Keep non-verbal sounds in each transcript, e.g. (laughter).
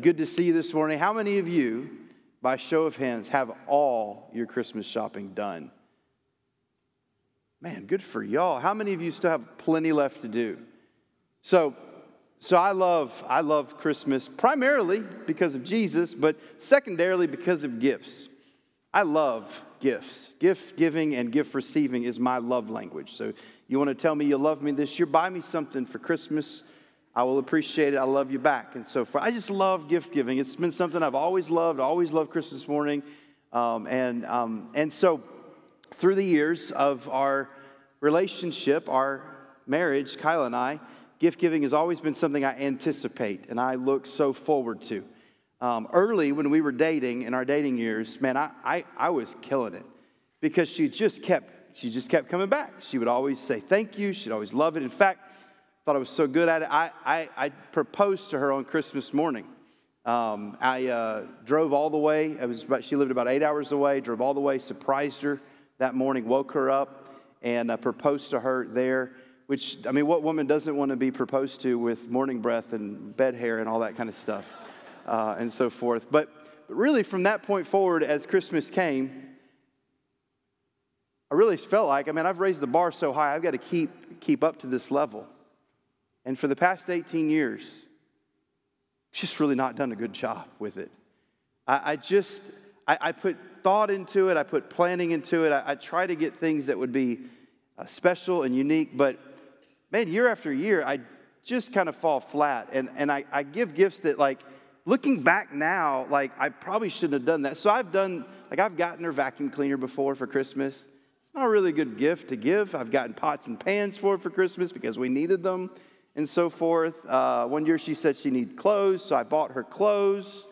Good to see you this morning. How many of you, by show of hands, have all your Christmas shopping done? Man, good for y'all. How many of you still have plenty left to do? So, so I love I love Christmas primarily because of Jesus, but secondarily because of gifts. I love gifts. Gift giving and gift receiving is my love language. So you want to tell me you love me this year? Buy me something for Christmas. I will appreciate it. I love you back. And so far, I just love gift giving. It's been something I've always loved. Always loved Christmas morning. Um, and, um, and so through the years of our relationship, our marriage, Kyle and I, gift giving has always been something I anticipate and I look so forward to. Um, early when we were dating in our dating years, man, I, I, I was killing it because she just kept she just kept coming back. She would always say thank you. She'd always love it. In fact, thought I was so good at it. I, I, I proposed to her on Christmas morning. Um, I uh, drove all the way. I was about, she lived about eight hours away. Drove all the way, surprised her that morning, woke her up, and uh, proposed to her there. Which I mean, what woman doesn't want to be proposed to with morning breath and bed hair and all that kind of stuff, uh, and so forth. But, but really, from that point forward, as Christmas came, I really felt like I mean, I've raised the bar so high, I've got to keep keep up to this level. And for the past 18 years, just really not done a good job with it. I, I just, I, I, put thought into it, I put planning into it, I, I try to get things that would be uh, special and unique, but man, year after year, I just kind of fall flat. And, and I, I give gifts that, like, looking back now, like, I probably shouldn't have done that. So I've done, like, I've gotten her vacuum cleaner before for Christmas. Not a really good gift to give. I've gotten pots and pans for it for Christmas because we needed them and so forth. Uh, one year she said she needed clothes, so I bought her clothes.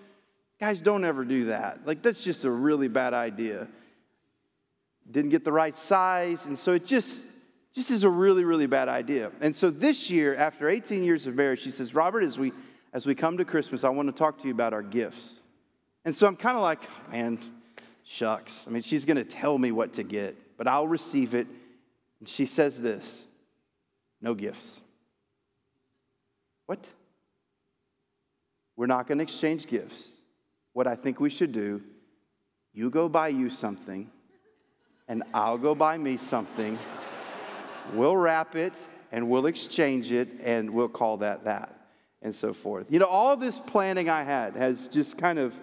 Guys, don't ever do that. Like, that's just a really bad idea. Didn't get the right size, and so it just, just is a really, really bad idea. And so this year, after 18 years of marriage, she says, Robert, as we, as we come to Christmas, I want to talk to you about our gifts. And so I'm kind of like, man, shucks. I mean, she's going to tell me what to get, but I'll receive it. And she says this no gifts. What? We're not going to exchange gifts. What I think we should do, you go buy you something, and I'll go buy me something. we'll wrap it, and we'll exchange it, and we'll call that that, and so forth. You know, all this planning I had has just kind of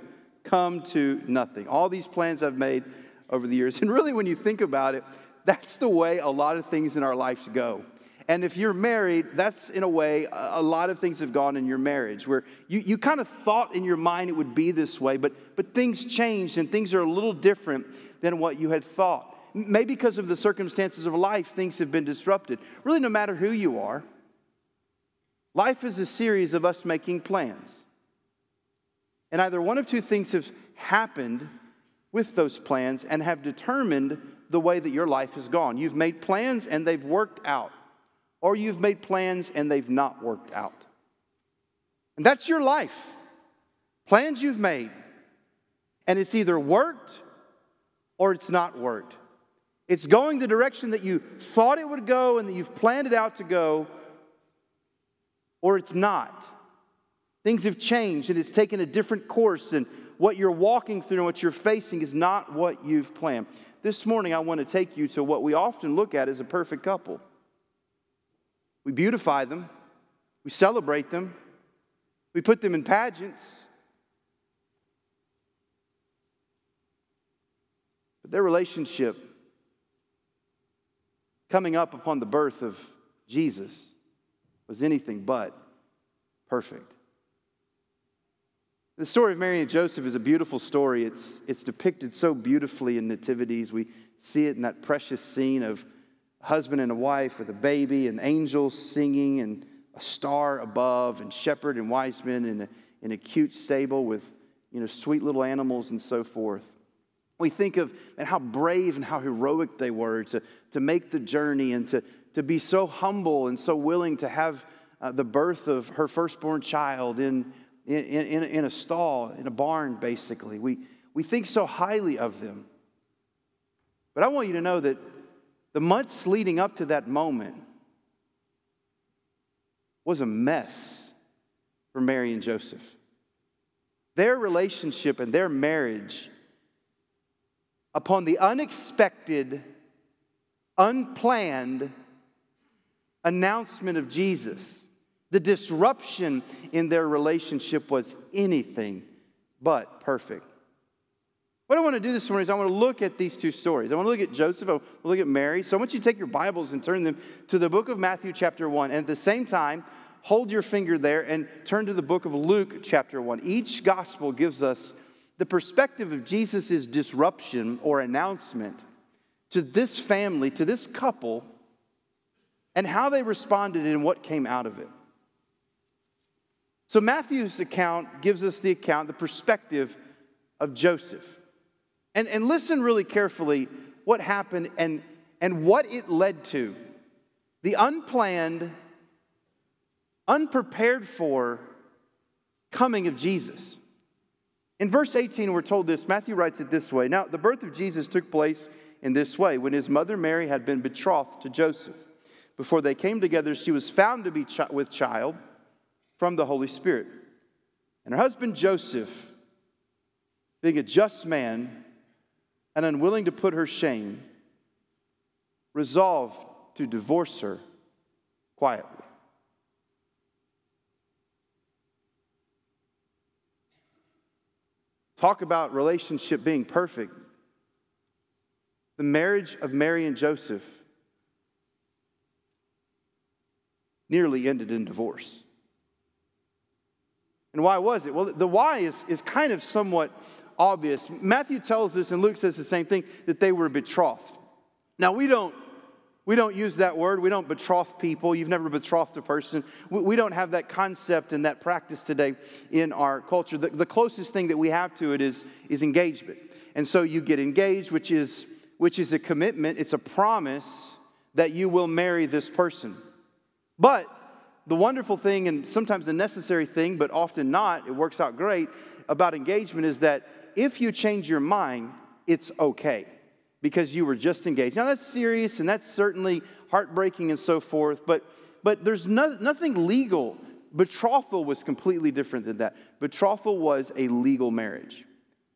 come to nothing. All these plans I've made over the years. And really, when you think about it, that's the way a lot of things in our lives go. And if you're married, that's in a way, a lot of things have gone in your marriage where you, you kind of thought in your mind it would be this way, but, but things changed and things are a little different than what you had thought. Maybe because of the circumstances of life, things have been disrupted. Really, no matter who you are, life is a series of us making plans. And either one of two things have happened with those plans and have determined the way that your life has gone. You've made plans and they've worked out or you've made plans and they've not worked out. And that's your life. Plans you've made, and it's either worked or it's not worked. It's going the direction that you thought it would go and that you've planned it out to go, or it's not. Things have changed and it's taken a different course, and what you're walking through and what you're facing is not what you've planned. This morning, I want to take you to what we often look at as a perfect couple. We beautify them, we celebrate them, we put them in pageants. But their relationship coming up upon the birth of Jesus was anything but perfect. The story of Mary and Joseph is a beautiful story. It's, it's depicted so beautifully in Nativities. We see it in that precious scene of husband and a wife with a baby and angels singing and a star above and shepherd and wise men in a, in a cute stable with you know sweet little animals and so forth we think of and how brave and how heroic they were to, to make the journey and to, to be so humble and so willing to have uh, the birth of her firstborn child in, in, in, in a stall, in a barn, basically. We, we think so highly of them. But I want you to know that the months leading up to that moment was a mess for Mary and Joseph. their relationship and their marriage upon the unexpected, unplanned announcement of Jesus. The disruption in their relationship was anything but perfect. What I want to do this morning is I want to look at these two stories. I want to look at Joseph, I want to look at Mary. So I want you to take your Bibles and turn them to the book of Matthew, chapter 1. And at the same time, hold your finger there and turn to the book of Luke, chapter 1. Each gospel gives us the perspective of Jesus' disruption or announcement to this family, to this couple, and how they responded and what came out of it. So, Matthew's account gives us the account, the perspective of Joseph. And, and listen really carefully what happened and, and what it led to. The unplanned, unprepared for coming of Jesus. In verse 18, we're told this. Matthew writes it this way Now, the birth of Jesus took place in this way. When his mother Mary had been betrothed to Joseph, before they came together, she was found to be ch- with child from the Holy Spirit. And her husband Joseph, being a just man and unwilling to put her shame, resolved to divorce her quietly. Talk about relationship being perfect. The marriage of Mary and Joseph nearly ended in divorce. And why was it? Well, the why is, is kind of somewhat obvious. Matthew tells us, and Luke says the same thing, that they were betrothed. Now, we don't we don't use that word. We don't betroth people. You've never betrothed a person. We, we don't have that concept and that practice today in our culture. The, the, closest thing that we have to it is, is engagement. And so you get engaged, which is, which is a commitment, it's a promise that you will marry this person. But the wonderful thing, and sometimes the necessary thing, but often not, it works out great about engagement is that if you change your mind, it's okay because you were just engaged. Now, that's serious and that's certainly heartbreaking and so forth, but, but there's no, nothing legal. Betrothal was completely different than that. Betrothal was a legal marriage.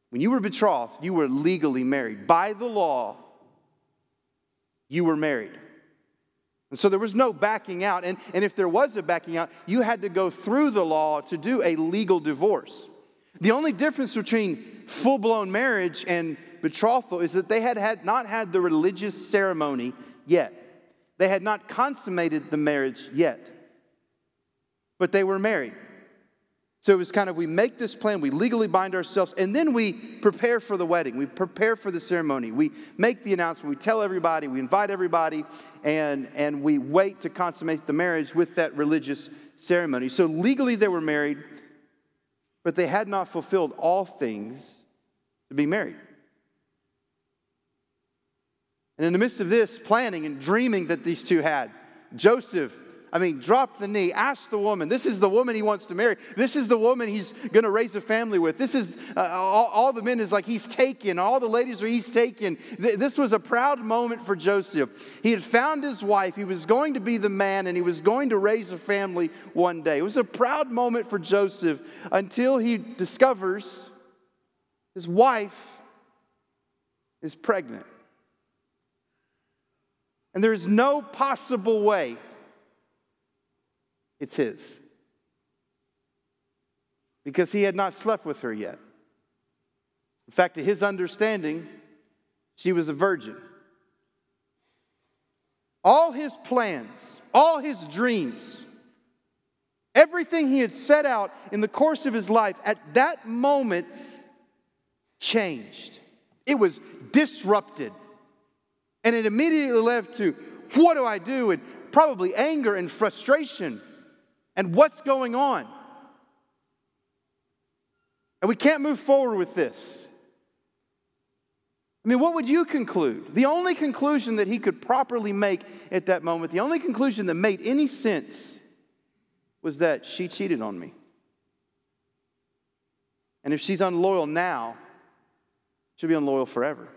When you were betrothed, you were legally married. By the law, you were married. And so there was no backing out. And, and if there was a backing out, you had to go through the law to do a legal divorce. The only difference between full blown marriage and betrothal is that they had, had not had the religious ceremony yet. They had not consummated the marriage yet, but they were married. So it was kind of we make this plan, we legally bind ourselves, and then we prepare for the wedding. We prepare for the ceremony. We make the announcement, we tell everybody, we invite everybody, and, and we wait to consummate the marriage with that religious ceremony. So legally they were married, but they had not fulfilled all things to be married. And in the midst of this planning and dreaming that these two had, Joseph, I mean, dropped the knee, asked the woman, this is the woman he wants to marry. This is the woman he's going to raise a family with. This is, uh, all, all, the men is like, he's taken. All the ladies are, he's taken. Th- this was a proud moment for Joseph. He had found his wife. He was going to be the man and he was going to raise a family one day. It was a proud moment for Joseph until he discovers his wife is pregnant. And there is no possible way it's his. Because he had not slept with her yet. In fact, to his understanding, she was a virgin. All his plans, all his dreams, everything he had set out in the course of his life at that moment changed. It was disrupted. And it immediately led to what do I do? And probably anger and frustration. And what's going on? And we can't move forward with this. I mean, what would you conclude? The only conclusion that he could properly make at that moment, the only conclusion that made any sense was that she cheated on me. And if she's unloyal now, she'll be unloyal forever.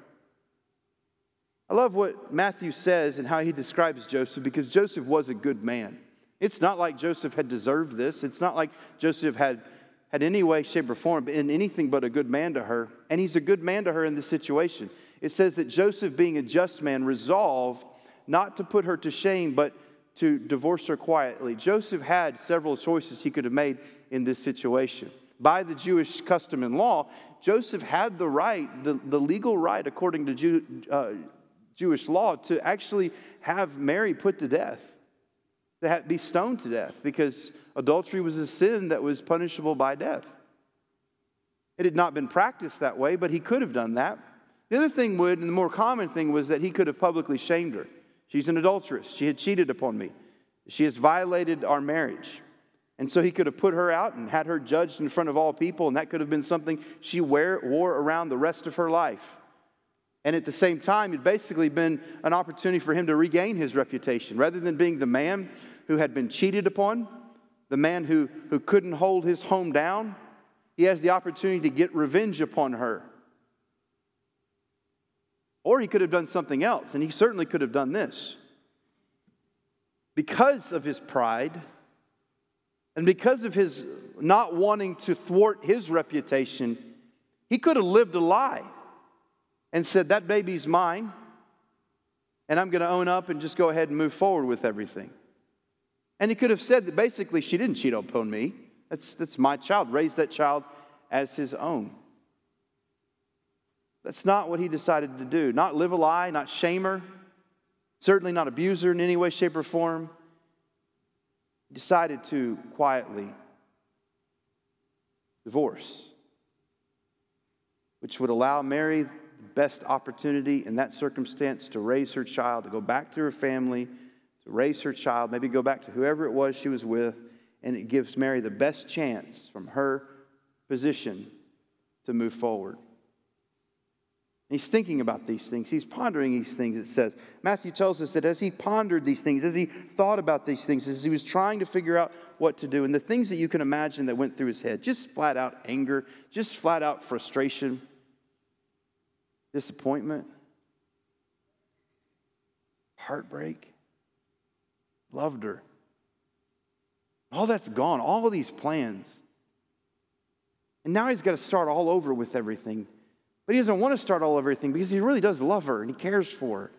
I love what Matthew says and how he describes Joseph because Joseph was a good man. It's not like Joseph had deserved this. It's not like Joseph had, had any way, shape, or form been anything but a good man to her. And he's a good man to her in this situation. It says that Joseph, being a just man, resolved not to put her to shame, but to divorce her quietly. Joseph had several choices he could have made in this situation. By the Jewish custom and law, Joseph had the right, the, the legal right, according to Jew, uh, Jewish law, to actually have Mary put to death, to be stoned to death, because adultery was a sin that was punishable by death. It had not been practiced that way, but he could have done that. The other thing would, and the more common thing, was that he could have publicly shamed her. She's an adulteress. She had cheated upon me. She has violated our marriage. And so he could have put her out and had her judged in front of all people, and that could have been something she wear, wore around the rest of her life. And at the same time, it'd basically been an opportunity for him to regain his reputation. Rather than being the man who had been cheated upon, the man who, who couldn't hold his home down, he has the opportunity to get revenge upon her. Or he could have done something else, and he certainly could have done this. Because of his pride, and because of his not wanting to thwart his reputation, he could have lived a lie and said, That baby's mine, and I'm going to own up and just go ahead and move forward with everything. And he could have said that basically she didn't cheat upon me. That's, that's my child. Raise that child as his own. That's not what he decided to do. Not live a lie, not shame her, certainly not abuse her in any way, shape, or form. Decided to quietly divorce, which would allow Mary the best opportunity in that circumstance to raise her child, to go back to her family, to raise her child, maybe go back to whoever it was she was with, and it gives Mary the best chance from her position to move forward. He's thinking about these things. He's pondering these things, it says. Matthew tells us that as he pondered these things, as he thought about these things, as he was trying to figure out what to do, and the things that you can imagine that went through his head just flat out anger, just flat out frustration, disappointment, heartbreak. Loved her. All that's gone, all of these plans. And now he's got to start all over with everything but he doesn't want to start all over everything because he really does love her and he cares for her.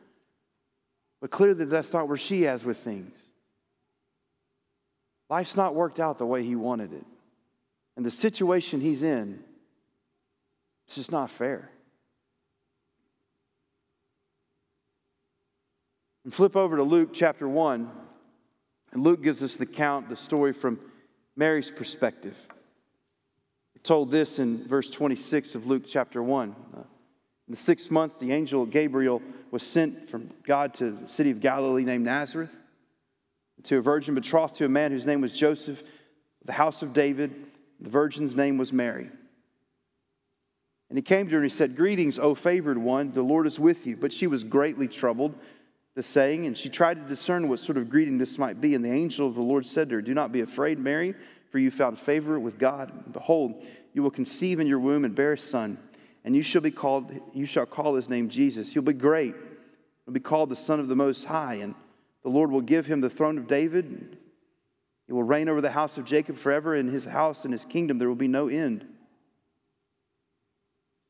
But clearly, that's not where she is with things. Life's not worked out the way he wanted it. And the situation he's in, it's just not fair. And flip over to Luke chapter 1. And Luke gives us the count, the story from Mary's perspective told this in verse 26 of Luke chapter 1. Uh, in the sixth month, the angel Gabriel was sent from God to the city of Galilee named Nazareth to a virgin betrothed to a man whose name was Joseph, the house of David. The virgin's name was Mary. And he came to her and he said, Greetings, O favored one, the Lord is with you. But she was greatly troubled, the saying, and she tried to discern what sort of greeting this might be. And the angel of the Lord said to her, Do not be afraid, Mary for you found favor with God. Behold, you will conceive in your womb and bear a son, and you shall be called, you shall call his name Jesus. He'll be great. He'll be called the Son of the Most High, and the Lord will give him the throne of David. He will reign over the house of Jacob forever. In his house and his kingdom there will be no end.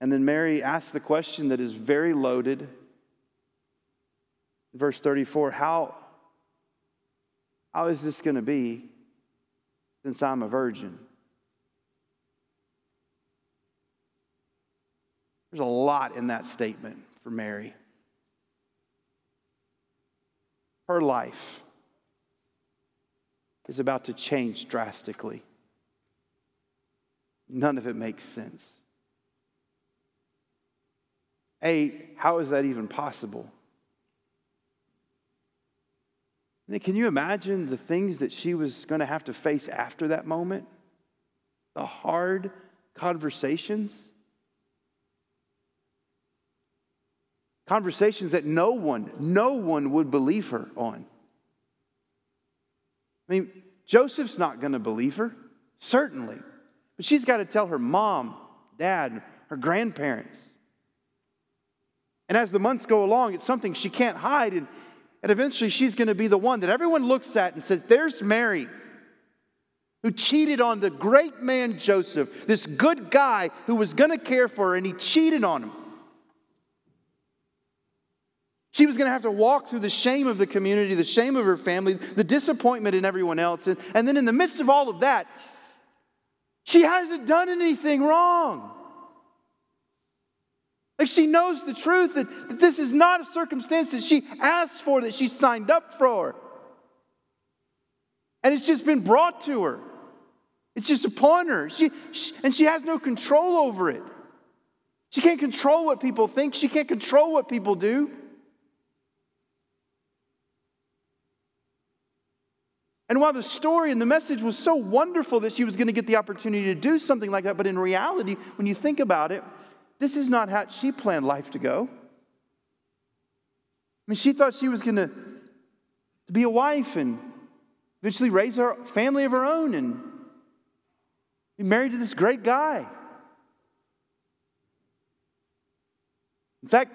And then Mary asks the question that is very loaded. Verse 34 How, how is this going to be? Since I'm a virgin. There's a lot in that statement for Mary. Her life is about to change drastically. None of it makes sense. A, how is that even possible? Can you imagine the things that she was going to have to face after that moment? The hard conversations? Conversations that no one, no one would believe her on. I mean, Joseph's not going to believe her, certainly. But she's got to tell her mom, dad, her grandparents. And as the months go along, it's something she can't hide. And and eventually she's going to be the one that everyone looks at and says, There's Mary. who cheated on the great man Joseph, this good guy who was going to care for her, and he cheated on him. She was going to have to walk through the shame of the community, the shame of her family, the disappointment in everyone else. And, and then, in the midst of all of that, she hasn't done anything wrong. Like she knows the truth that, that this is not a circumstance that she asked for, that she signed up for. And it's just been brought to her. It's just upon her. She, she, and she has no control over it. She can't control what people think. She can't control what people do. And while the story and the message was so wonderful that she was going to get the opportunity to do something like that, but in reality, when you think about it, this is not how she planned life to go. I mean, she thought she was going to be a wife and eventually raise a family of her own and be married to this great guy. In fact,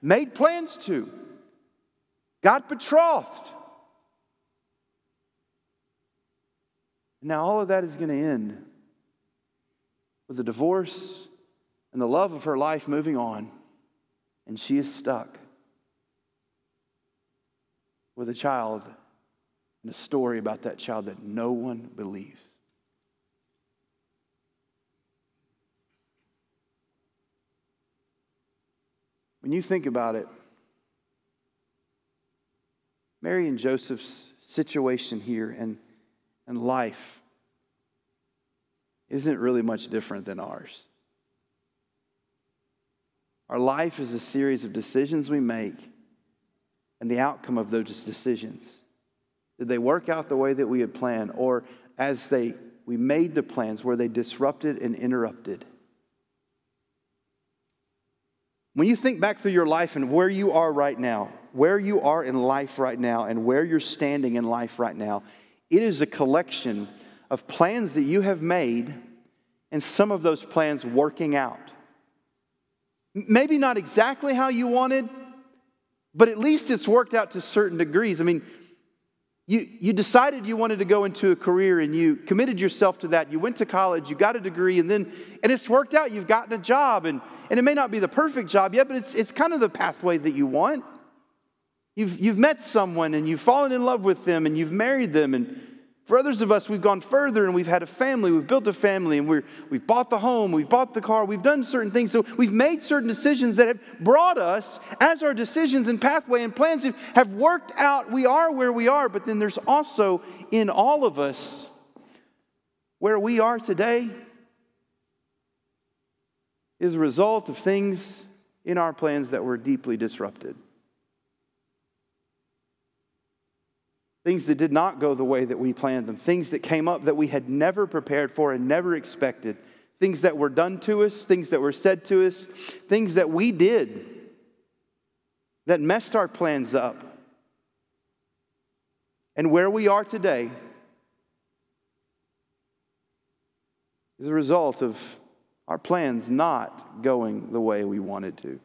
made plans to, got betrothed. Now, all of that is going to end with a divorce and the love of her life moving on, and she is stuck with a child and a story about that child that no one believes. When you think about it, Mary and Joseph's situation here and, and life isn't really much different than ours. Our life is a series of decisions we make and the outcome of those decisions. Did they work out the way that we had planned? Or as they we made the plans, were they disrupted and interrupted? When you think back through your life and where you are right now, where you are in life right now, and where you're standing in life right now, it is a collection of plans that you have made and some of those plans working out. Maybe not exactly how you wanted, but at least it's worked out to certain degrees. I mean, you, you decided you wanted to go into a career and you committed yourself to that. You went to college, you got a degree, and then and it's worked out. You've gotten a job, and, and it may not be the perfect job yet, but it's, it's kind of the pathway that you want. You've, you've met someone and you've fallen in love with them and you've married them, and for others of us, we've gone further and we've had a family, we've built a family, and we're, we've bought the home, we've bought the car, we've done certain things. So we've made certain decisions that have brought us, as our decisions and pathway and plans have worked out, we are where we are. But then there's also in all of us where we are today is a result of things in our plans that were deeply disrupted. Things that did not go the way that we planned them, things that came up that we had never prepared for and never expected, things that were done to us, things that were said to us, things that we did that messed our plans up. And where we are today is a result of our plans not going the way we wanted to.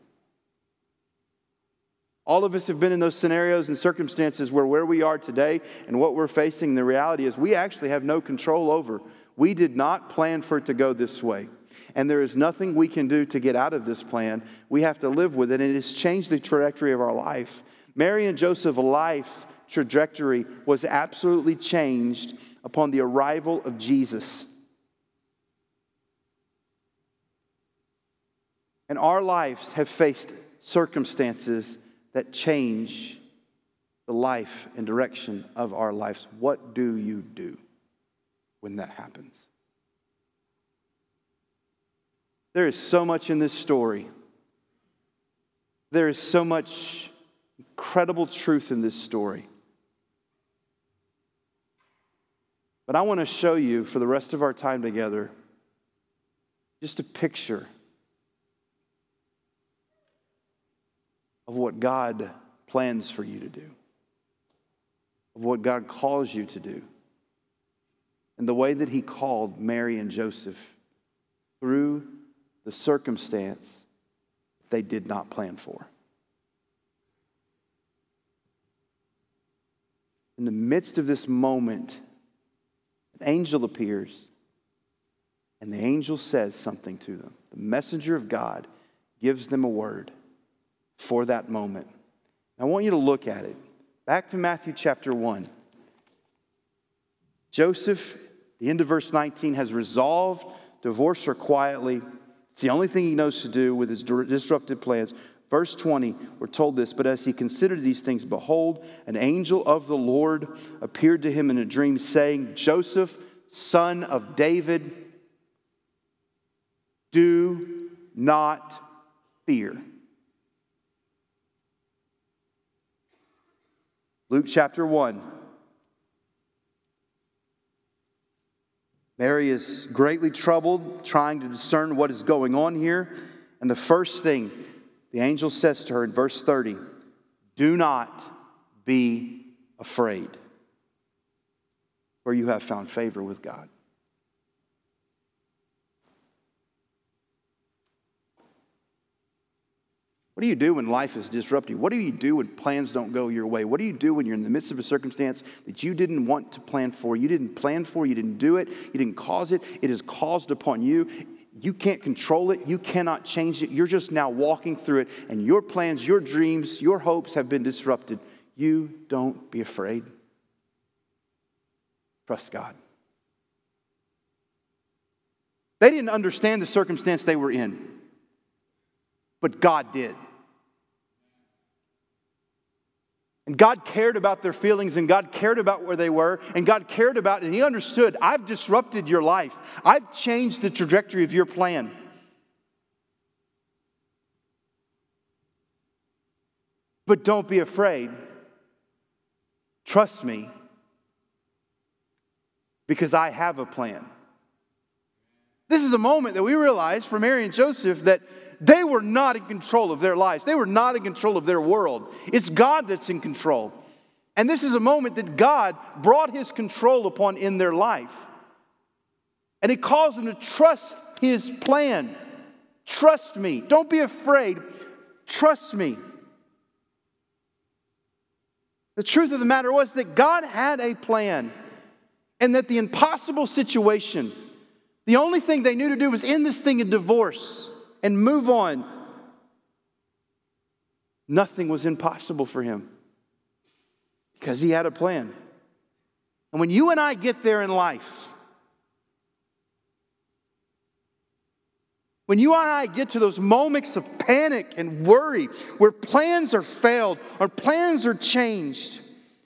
All of us have been in those scenarios and circumstances where where we are today and what we're facing, the reality is we actually have no control over. We did not plan for it to go this way. And there is nothing we can do to get out of this plan. We have to live with it, and it has changed the trajectory of our life. Mary and Joseph's life trajectory was absolutely changed upon the arrival of Jesus. And our lives have faced circumstances that change the life and direction of our lives. What do you do when that happens? There is so much in this story. There is so much incredible truth in this story. But I want to show you for the rest of our time together just a picture of what God plans for you to do, of what God calls you to do, and the way that He called Mary and Joseph through the circumstance they did not plan for. In the midst of this moment, An angel appears, and the angel says something to them. The messenger of God gives them a word for that moment. I want you to look at it. Back to Matthew chapter 1. Joseph, the end of verse 19, has resolved to divorce her quietly. It's the only thing he knows to do with his disrupted plans. Verse 20, we're told this, but as he considered these things, behold, an angel of the Lord appeared to him in a dream, saying, Joseph, son of David, do not fear. Luke chapter 1. Mary is greatly troubled, trying to discern what is going on here. And the first thing the angel says to her in verse 30 Do not be afraid, for you have found favor with God. What do you do when life is disrupted? What do you do when plans don't go your way? What do you do when you're in the midst of a circumstance that you didn't want to plan for? You didn't plan for, you didn't do it, you didn't cause it, it is caused upon you. You can't control it, you cannot change it. You're just now walking through it, and your plans, your dreams, your hopes have been disrupted. You don't be afraid. Trust God. They didn't understand the circumstance they were in, but God did. And God cared about their feelings and God cared about where they were and God cared about, and He understood, I've disrupted your life. I've changed the trajectory of your plan. But don't be afraid. Trust me because I have a plan. This is a moment that we realize for Mary and Joseph that they were not in control of their lives. They were not in control of their world. It's God that's in control. And this is a moment that God brought his control upon in their life. And it calls them to trust his plan. Trust me. Don't be afraid. Trust me. The truth of the matter was that God had a plan and that the impossible situation, the only thing they knew to do was end this thing in divorce and move on. Nothing was impossible for him because he had a plan. And when you and I get there in life, when you and I get to those moments of panic and worry where plans are failed or plans are changed,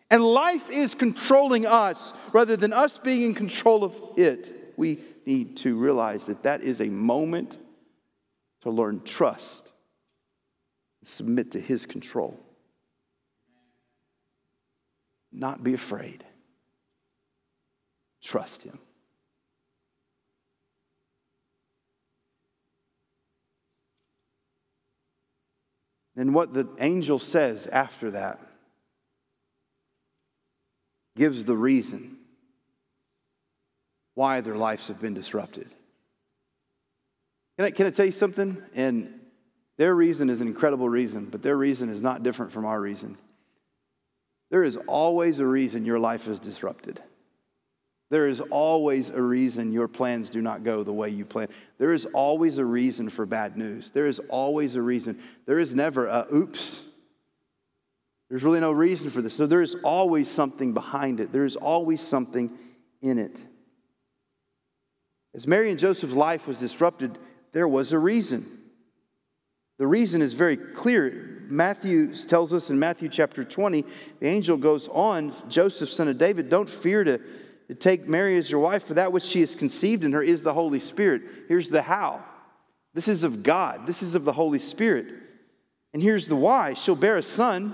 and life is controlling us rather than us being in control of it, we need to realize that that is a moment to learn trust, submit to His control. Not be afraid. Trust Him. Then, what the angel says after that gives the reason why their lives have been disrupted. Can I, can I tell you something? And their reason is an incredible reason, but their reason is not different from our reason. There is always a reason your life is disrupted. There is always a reason your plans do not go the way you plan. There is always a reason for bad news. There is always a reason. There is never a oops. There's really no reason for this. So there is always something behind it. There is always something in it. As Mary and Joseph's life was disrupted, there was a reason. The reason is very clear. Matthew tells us in Matthew chapter 20, the angel goes on, Joseph, son of David, don't fear to, to take Mary as your wife, for that which she has conceived in her is the Holy Spirit. Here's the how. This is of God, this is of the Holy Spirit. And here's the why. She'll bear a son,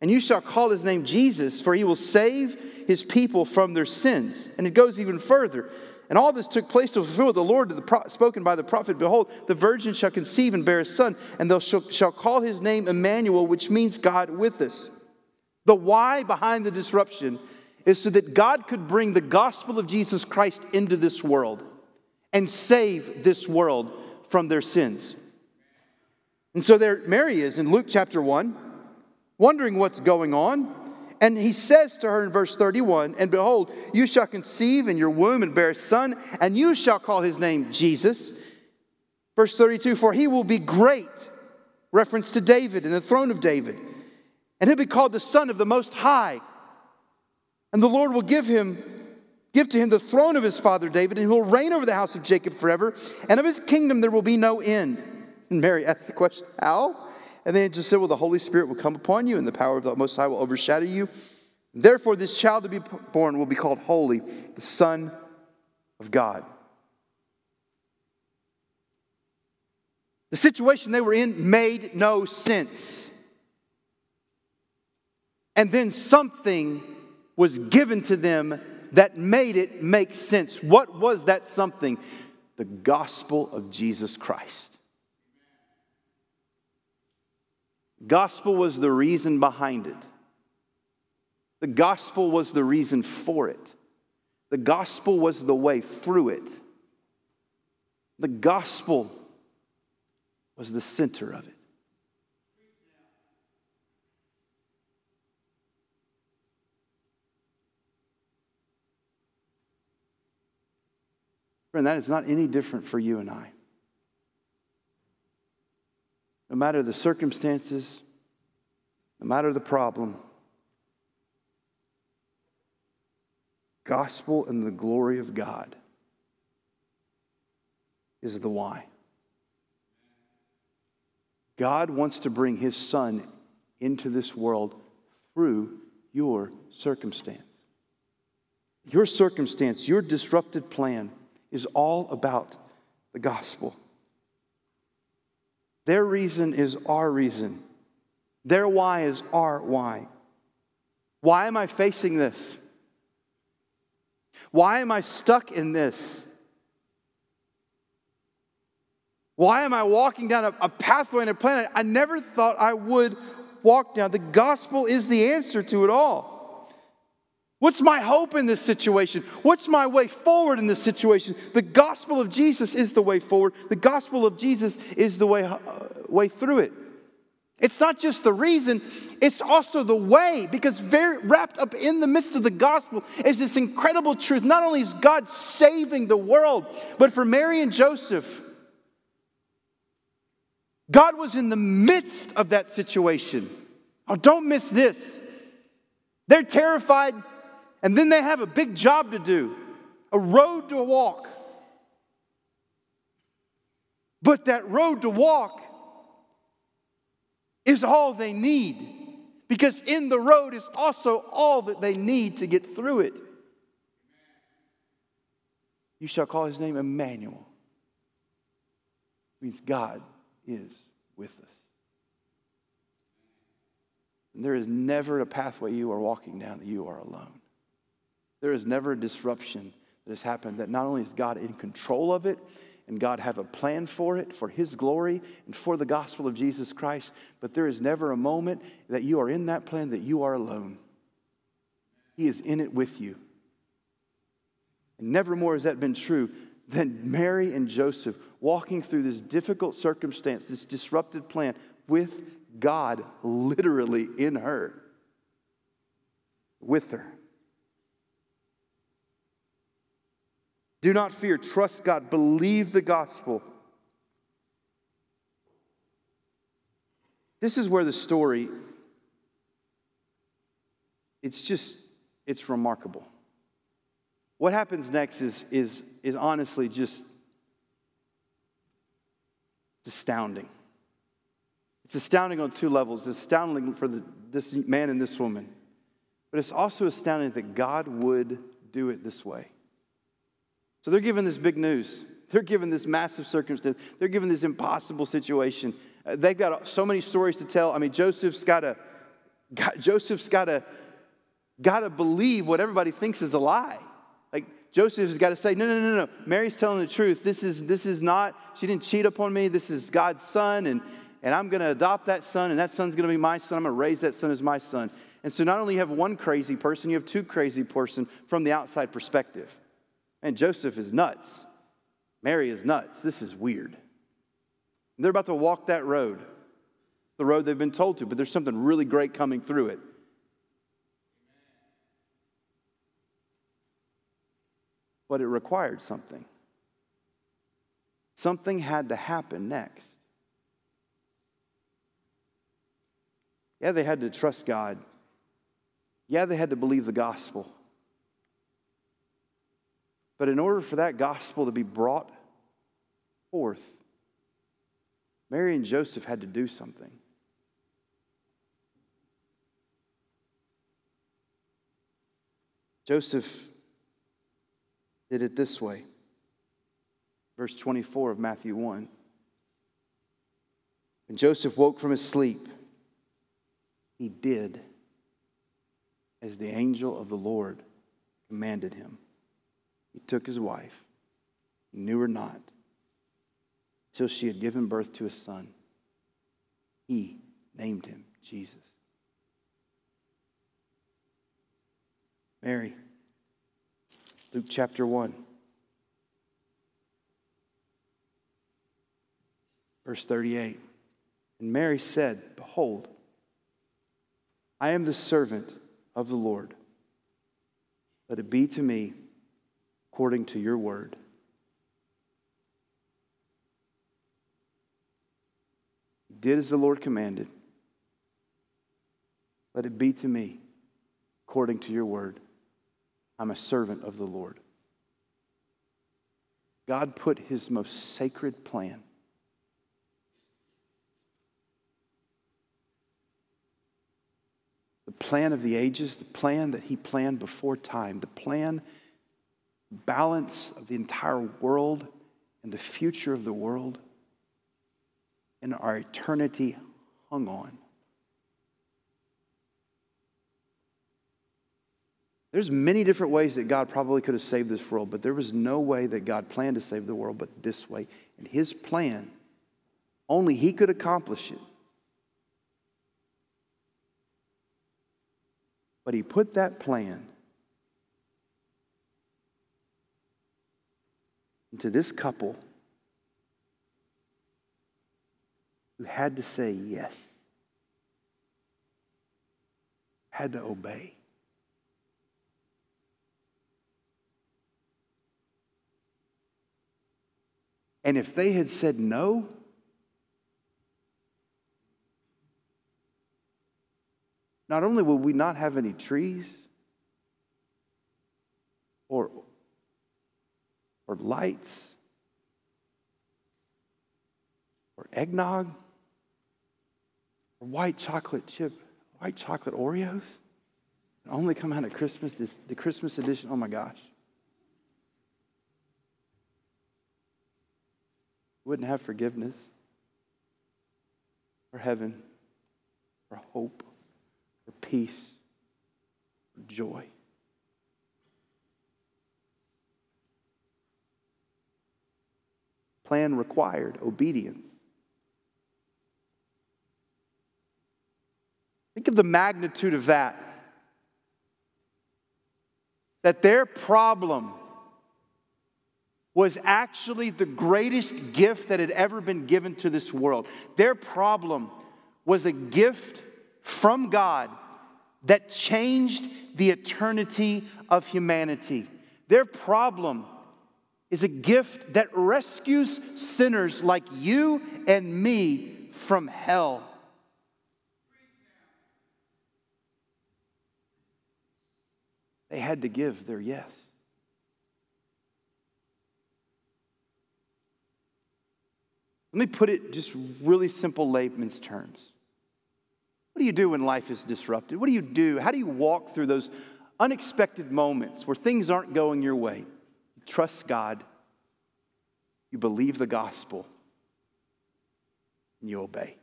and you shall call his name Jesus, for he will save his people from their sins. And it goes even further. And all this took place to fulfill the Lord the pro- spoken by the prophet Behold, the virgin shall conceive and bear a son, and they shall, shall call his name Emmanuel, which means God with us. The why behind the disruption is so that God could bring the gospel of Jesus Christ into this world and save this world from their sins. And so there Mary is in Luke chapter 1, wondering what's going on. And he says to her in verse 31 And behold, you shall conceive in your womb and bear a son, and you shall call his name Jesus. Verse 32 For he will be great, reference to David and the throne of David, and he'll be called the Son of the Most High. And the Lord will give him. Give to him the throne of his father David, and he will reign over the house of Jacob forever, and of his kingdom there will be no end. And Mary asks the question, How? And then it just said, Well, the Holy Spirit will come upon you, and the power of the Most High will overshadow you. Therefore, this child to be born will be called Holy, the Son of God. The situation they were in made no sense. And then something was given to them that made it make sense. What was that something? The gospel of Jesus Christ. Gospel was the reason behind it. The gospel was the reason for it. The gospel was the way through it. The gospel was the center of it. Friend, that is not any different for you and I no matter the circumstances, no matter the problem, gospel and the glory of God is the why. God wants to bring his son into this world through your circumstance. Your circumstance, your disrupted plan is all about the gospel. Their reason is our reason. Their why is our why. Why am I facing this? Why am I stuck in this? Why am I walking down a, a pathway and a planet I never thought I would walk down? The gospel is the answer to it all. What's my hope in this situation? What's my way forward in this situation? The gospel of Jesus is the way forward. The gospel of Jesus is the way, uh, way through it. It's not just the reason, it's also the way, because very wrapped up in the midst of the gospel is this incredible truth. Not only is God saving the world, but for Mary and Joseph, God was in the midst of that situation. Oh, don't miss this. They're terrified and then they have a big job to do, a road to walk. But that road to walk is all they need because in the road is also all that they need to get through it. You shall call his name Emmanuel. It means God is with us. And there is never a pathway you are walking down that you are alone. There is never a disruption that has happened that not only is God in control of it, and God have a plan for it, for His glory, and for the gospel of Jesus Christ, but there is never a moment that you are in that plan that you are alone. He is in it with you. And never more has that been true than Mary and Joseph walking through this difficult circumstance, this disrupted plan with God literally in her, with her. Do not fear. Trust God. Believe the gospel. This is where the story, it's just, it's remarkable. What happens next is, is, is honestly just astounding. It's astounding on two levels. It's astounding for the, this man and this woman. But it's also astounding that God would do it this way. So they're given this big news. They're given this massive circumstance. They're given this impossible situation. Uh, they've got so many stories to tell. I mean, Joseph's got to, Joseph's got to, got to believe what everybody thinks is a lie. Like Joseph's got to say, no, no, no, no. Mary's telling the truth. This is, this is not, she didn't cheat upon me. This is God's son, and, and I'm going to adopt that son, and that son's going to be my son. I'm going to raise that son as my son. And so not only you have one crazy person, you have two crazy person from the outside perspective. Man, Joseph is nuts. Mary is nuts. This is weird. And they're about to walk that road, the road they've been told to, but there's something really great coming through it. But it required something. Something had to happen next. Yeah, they had to trust God. Yeah, they had to believe the gospel. But in order for that gospel to be brought forth, Mary and Joseph had to do something. Joseph did it this way. Verse 24 of Matthew 1. When Joseph woke from his sleep, he did as the angel of the Lord commanded him. He took his wife, knew her not, till she had given birth to a son. He named him Jesus. Mary, Luke chapter 1, verse 38. And Mary said, Behold, I am the servant of the Lord. Let it be to me according to your word. He did as the Lord commanded. Let it be to me according to your word. I'm a servant of the Lord. God put his most sacred plan the plan of the ages, the plan that he planned before time, the plan, balance of the entire world and the future of the world, and our eternity hung on. There's many different ways that God probably could have saved this world, but there was no way that God planned to save the world but this way. And his plan, only he could accomplish it. But he put that plan into this couple who had to say yes, had to obey. And if they had said no, not only would we not have any trees or, or lights or eggnog or white chocolate chip, white chocolate Oreos, only come out at Christmas, this, the Christmas edition. Oh my gosh. wouldn't have forgiveness or heaven or hope or peace or joy. Plan required obedience. Think of the magnitude of that. That their problem was actually the greatest gift that had ever been given to this world. Their problem was a gift from God that changed the eternity of humanity. Their problem is a gift that rescues sinners like you and me from hell. They had to give their yes. Let me put it just really simple layman's terms. What do you do when life is disrupted? What do you do? How do you walk through those unexpected moments where things aren't going your way? Trust God, you believe the gospel, and you obey.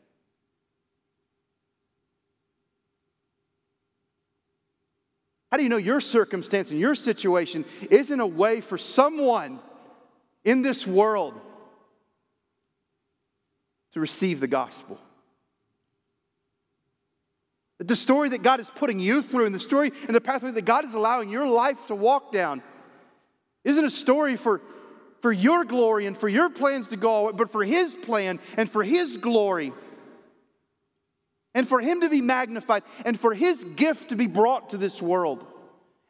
How do you know your circumstance and your situation isn't a way for someone in this world to receive the gospel. The story that God is putting you through and the story and the pathway that God is allowing your life to walk down isn't a story for, for your glory and for your plans to go, but for His plan and for His glory. And for Him to be magnified and for His gift to be brought to this world.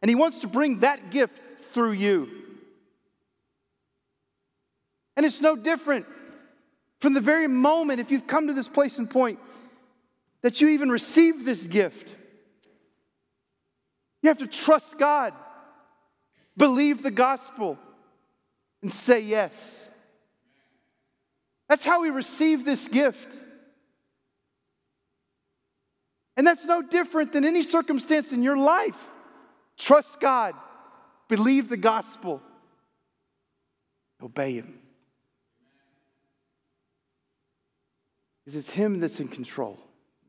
And He wants to bring that gift through you. And it's no different from the very moment, if you've come to this place and point, that you even received this gift. You have to trust God, believe the gospel, and say yes. That's how we receive this gift. And that's no different than any circumstance in your life. Trust God, believe the gospel, obey Him. Because it's Him that's in control,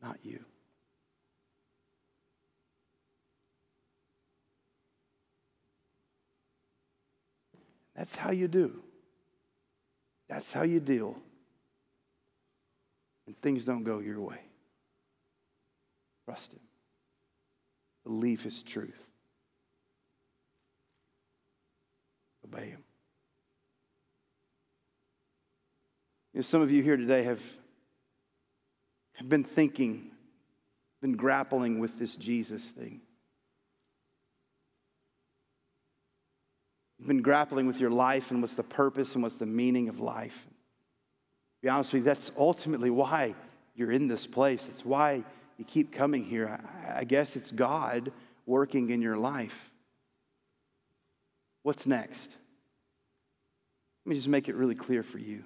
not you. That's how you do. That's how you deal when things don't go your way. Trust Him. Believe His truth. Obey Him. You know, some of you here today have, have been thinking, been grappling with this Jesus thing. You've been grappling with your life and what's the purpose and what's the meaning of life. To be honest with you, that's ultimately why you're in this place. It's why you keep coming here. I, I guess it's God working in your life. What's next? Let me just make it really clear for you.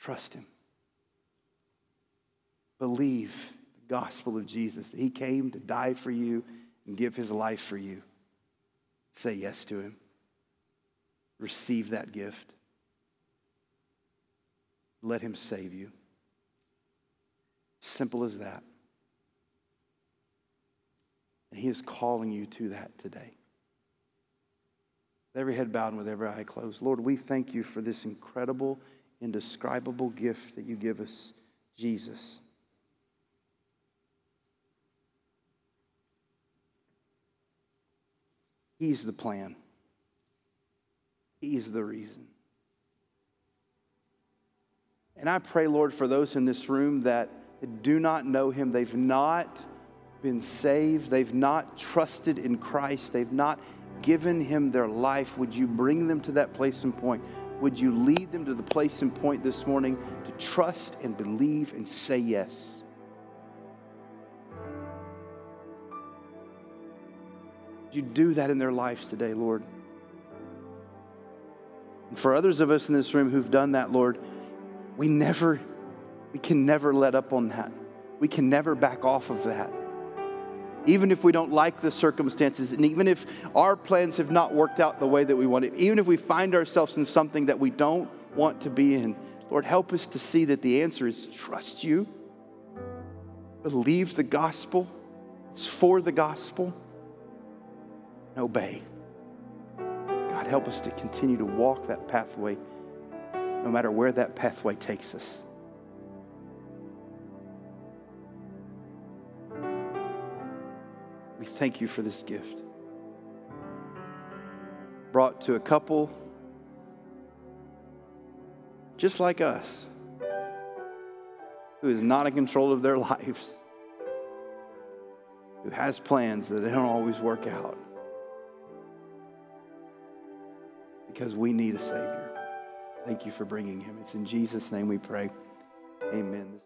Trust Him. Believe the gospel of Jesus. He came to die for you and give His life for you. Say yes to Him. Receive that gift. Let Him save you. Simple as that. And He is calling you to that today. With every head bowed and with every eye closed. Lord, we thank you for this incredible, indescribable gift that you give us, Jesus. He's the plan. He's the reason. And I pray, Lord, for those in this room that do not know Him, they've not been saved, they've not trusted in Christ, they've not given Him their life. Would you bring them to that place and point? Would you lead them to the place and point this morning to trust and believe and say yes? You do that in their lives today, Lord? And for others of us in this room who've done that, Lord, we never, we can never let up on that. We can never back off of that. Even if we don't like the circumstances, and even if our plans have not worked out the way that we want it, even if we find ourselves in something that we don't want to be in, Lord, help us to see that the answer is trust you, believe the gospel, it's for the gospel and obey. God, help us to continue to walk that pathway no matter where that pathway takes us. We thank you for this gift. Brought to a couple just like us who is not in control of their (laughs) lives, who has plans that they don't always work out. Because we need a Savior. Thank you for bringing him. It's in Jesus' name we pray. Amen.